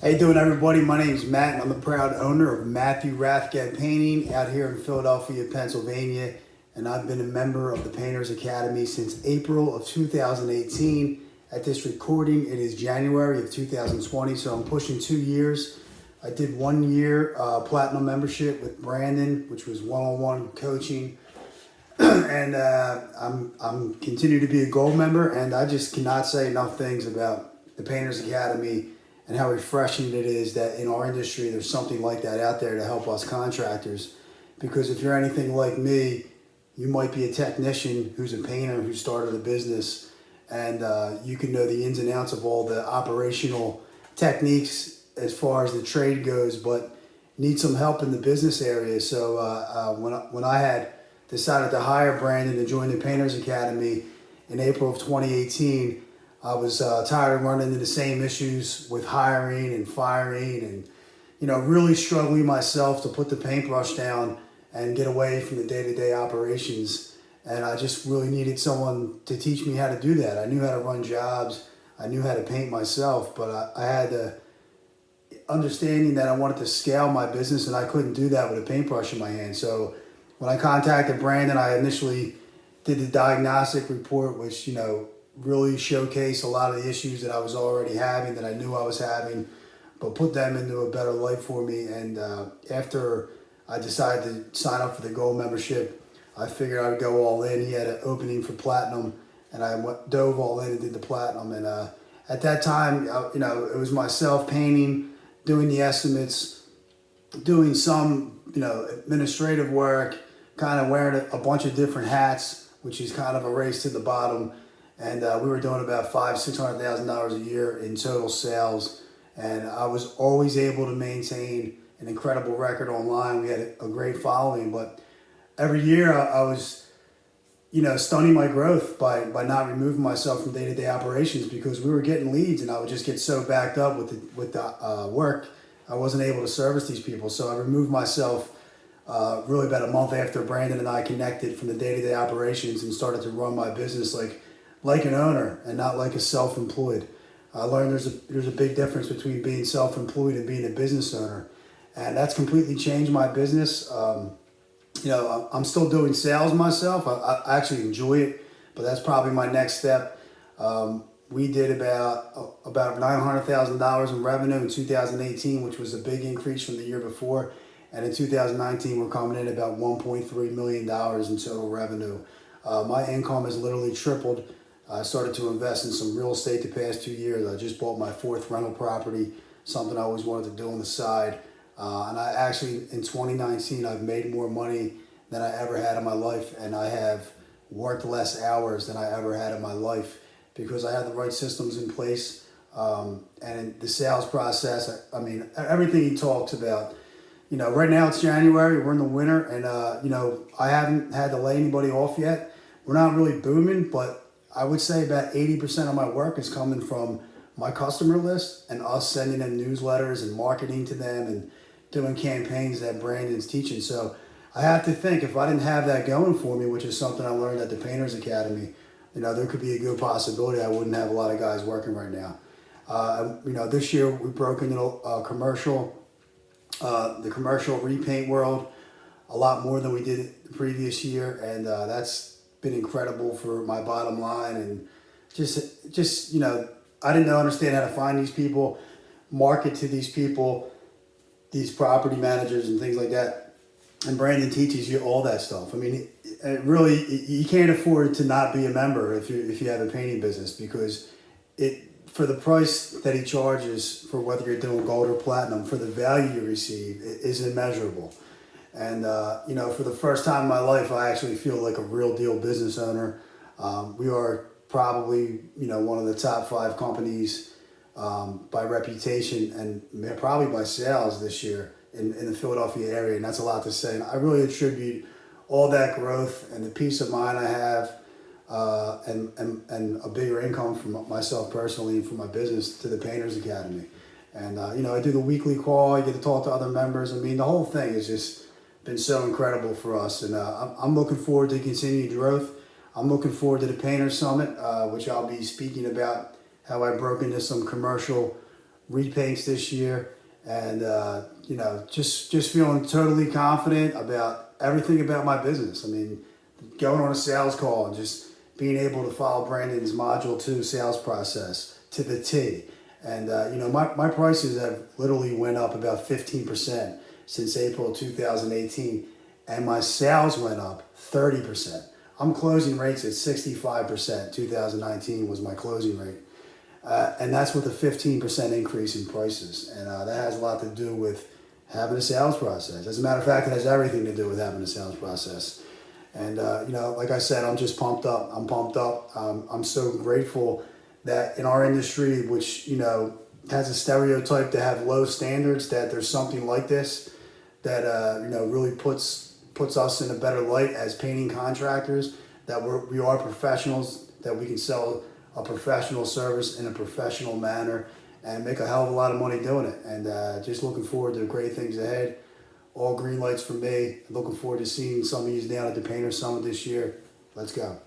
How you doing, everybody? My name is Matt, and I'm the proud owner of Matthew Rathgeb Painting out here in Philadelphia, Pennsylvania. And I've been a member of the Painters Academy since April of 2018. At this recording, it is January of 2020, so I'm pushing two years. I did one year uh, platinum membership with Brandon, which was one-on-one coaching, and uh, I'm I'm continue to be a gold member, and I just cannot say enough things about the Painters Academy and how refreshing it is that in our industry there's something like that out there to help us contractors. Because if you're anything like me, you might be a technician who's a painter who started a business, and uh, you can know the ins and outs of all the operational techniques as far as the trade goes, but need some help in the business area. So uh, uh, when when I had decided to hire Brandon to join the Painters Academy in April of 2018 I was uh, tired of running into the same issues with hiring and firing and, you know, really struggling myself to put the paintbrush down and get away from the day to day operations. And I just really needed someone to teach me how to do that. I knew how to run jobs, I knew how to paint myself, but I, I had the understanding that I wanted to scale my business and I couldn't do that with a paintbrush in my hand. So when I contacted Brandon, I initially did the diagnostic report, which, you know, really showcase a lot of the issues that I was already having, that I knew I was having, but put them into a better light for me. And uh, after I decided to sign up for the gold membership, I figured I would go all in. He had an opening for platinum, and I went, dove all in and did the platinum. And uh, at that time, uh, you know, it was myself painting, doing the estimates, doing some, you know, administrative work, kind of wearing a bunch of different hats, which is kind of a race to the bottom and uh, we were doing about five, six hundred thousand dollars a year in total sales. And I was always able to maintain an incredible record online. We had a great following, but every year I, I was, you know, stunning my growth by by not removing myself from day to day operations because we were getting leads, and I would just get so backed up with the with the uh, work, I wasn't able to service these people. So I removed myself. Uh, really about a month after Brandon and I connected from the day-to-day operations and started to run my business like like an owner and not like a self-employed. I learned there's a there's a big difference between being self-employed and being a business owner, and that's completely changed my business. Um, you know, I'm still doing sales myself. I, I, actually enjoy it, but that's probably my next step. Um, we did about about nine hundred thousand dollars in revenue in 2018, which was a big increase from the year before. And in 2019, we're coming in about 1.3 million dollars in total revenue. Uh, my income has literally tripled I started to invest in some real estate the past two years. I just bought my fourth rental property, something I always wanted to do on the side. Uh, and I actually, in 2019, I've made more money than I ever had in my life, and I have worked less hours than I ever had in my life because I had the right systems in place. Um, and the sales process, I, I, mean, everything he talks about. You know, right now it's January, we're in the winter, and, uh, you know, I haven't had to lay anybody off yet. We're not really booming, but I would say about 80% of my work is coming from my customer list and us sending them newsletters and marketing to them and doing campaigns that Brandon's teaching. So I have to think if I didn't have that going for me, which is something I learned at the Painters Academy, you know, there could be a good possibility I wouldn't have a lot of guys working right now. Uh, you know, this year we broke into a commercial, uh, the commercial repaint world, a lot more than we did the previous year, and uh, that's been incredible for my bottom line and just just you know I didn't understand how to find these people, market to these people, these property managers and things like that. And Brandon teaches you all that stuff. I mean, it really you can't afford to not be a member if you if you have a painting business because it for the price that he charges for whether you're doing gold or platinum for the value you receive is immeasurable. And, uh, you know, for the first time in my life, I actually feel like a real deal business owner. Um, we are probably, you know, one of the top five companies um, by reputation and probably by sales this year in, in the Philadelphia area. And that's a lot to say. And I really attribute all that growth and the peace of mind I have uh, and, and, and a bigger income for myself personally and for my business to the Painters Academy. And, uh, you know, I do the weekly call, I get to talk to other members. I mean, the whole thing is just been so incredible for us. And uh, I'm, looking forward to continued growth. I'm looking forward to the Painter Summit, uh, which I'll be speaking about how I broke into some commercial repaints this year, and uh, you know, just just feeling totally confident about everything about my business. I mean, going on a sales call and just being able to follow Brandon's module two sales process to the T. And uh, you know, my, my prices have literally went up about 15% since April 2018, and my sales went up 30%. I'm closing rates at 65%. 2019 was my closing rate. Uh, and that's with a 15% increase in prices. And uh, that has a lot to do with having a sales process. As a matter of fact, it has everything to do with having a sales process. And, uh, you know, like I said, I'm just pumped up. I'm pumped up. Um, I'm so grateful that in our industry, which, you know, has a stereotype to have low standards, that there's something like this that, uh, you know, really puts puts us in a better light as painting contractors, that we're, we are professionals, that we can sell a professional service in a professional manner and make a hell of a lot of money doing it. And uh, just looking forward to great things ahead. All green lights for me. Looking forward to seeing some of you down at the Painter Summit this year. Let's go.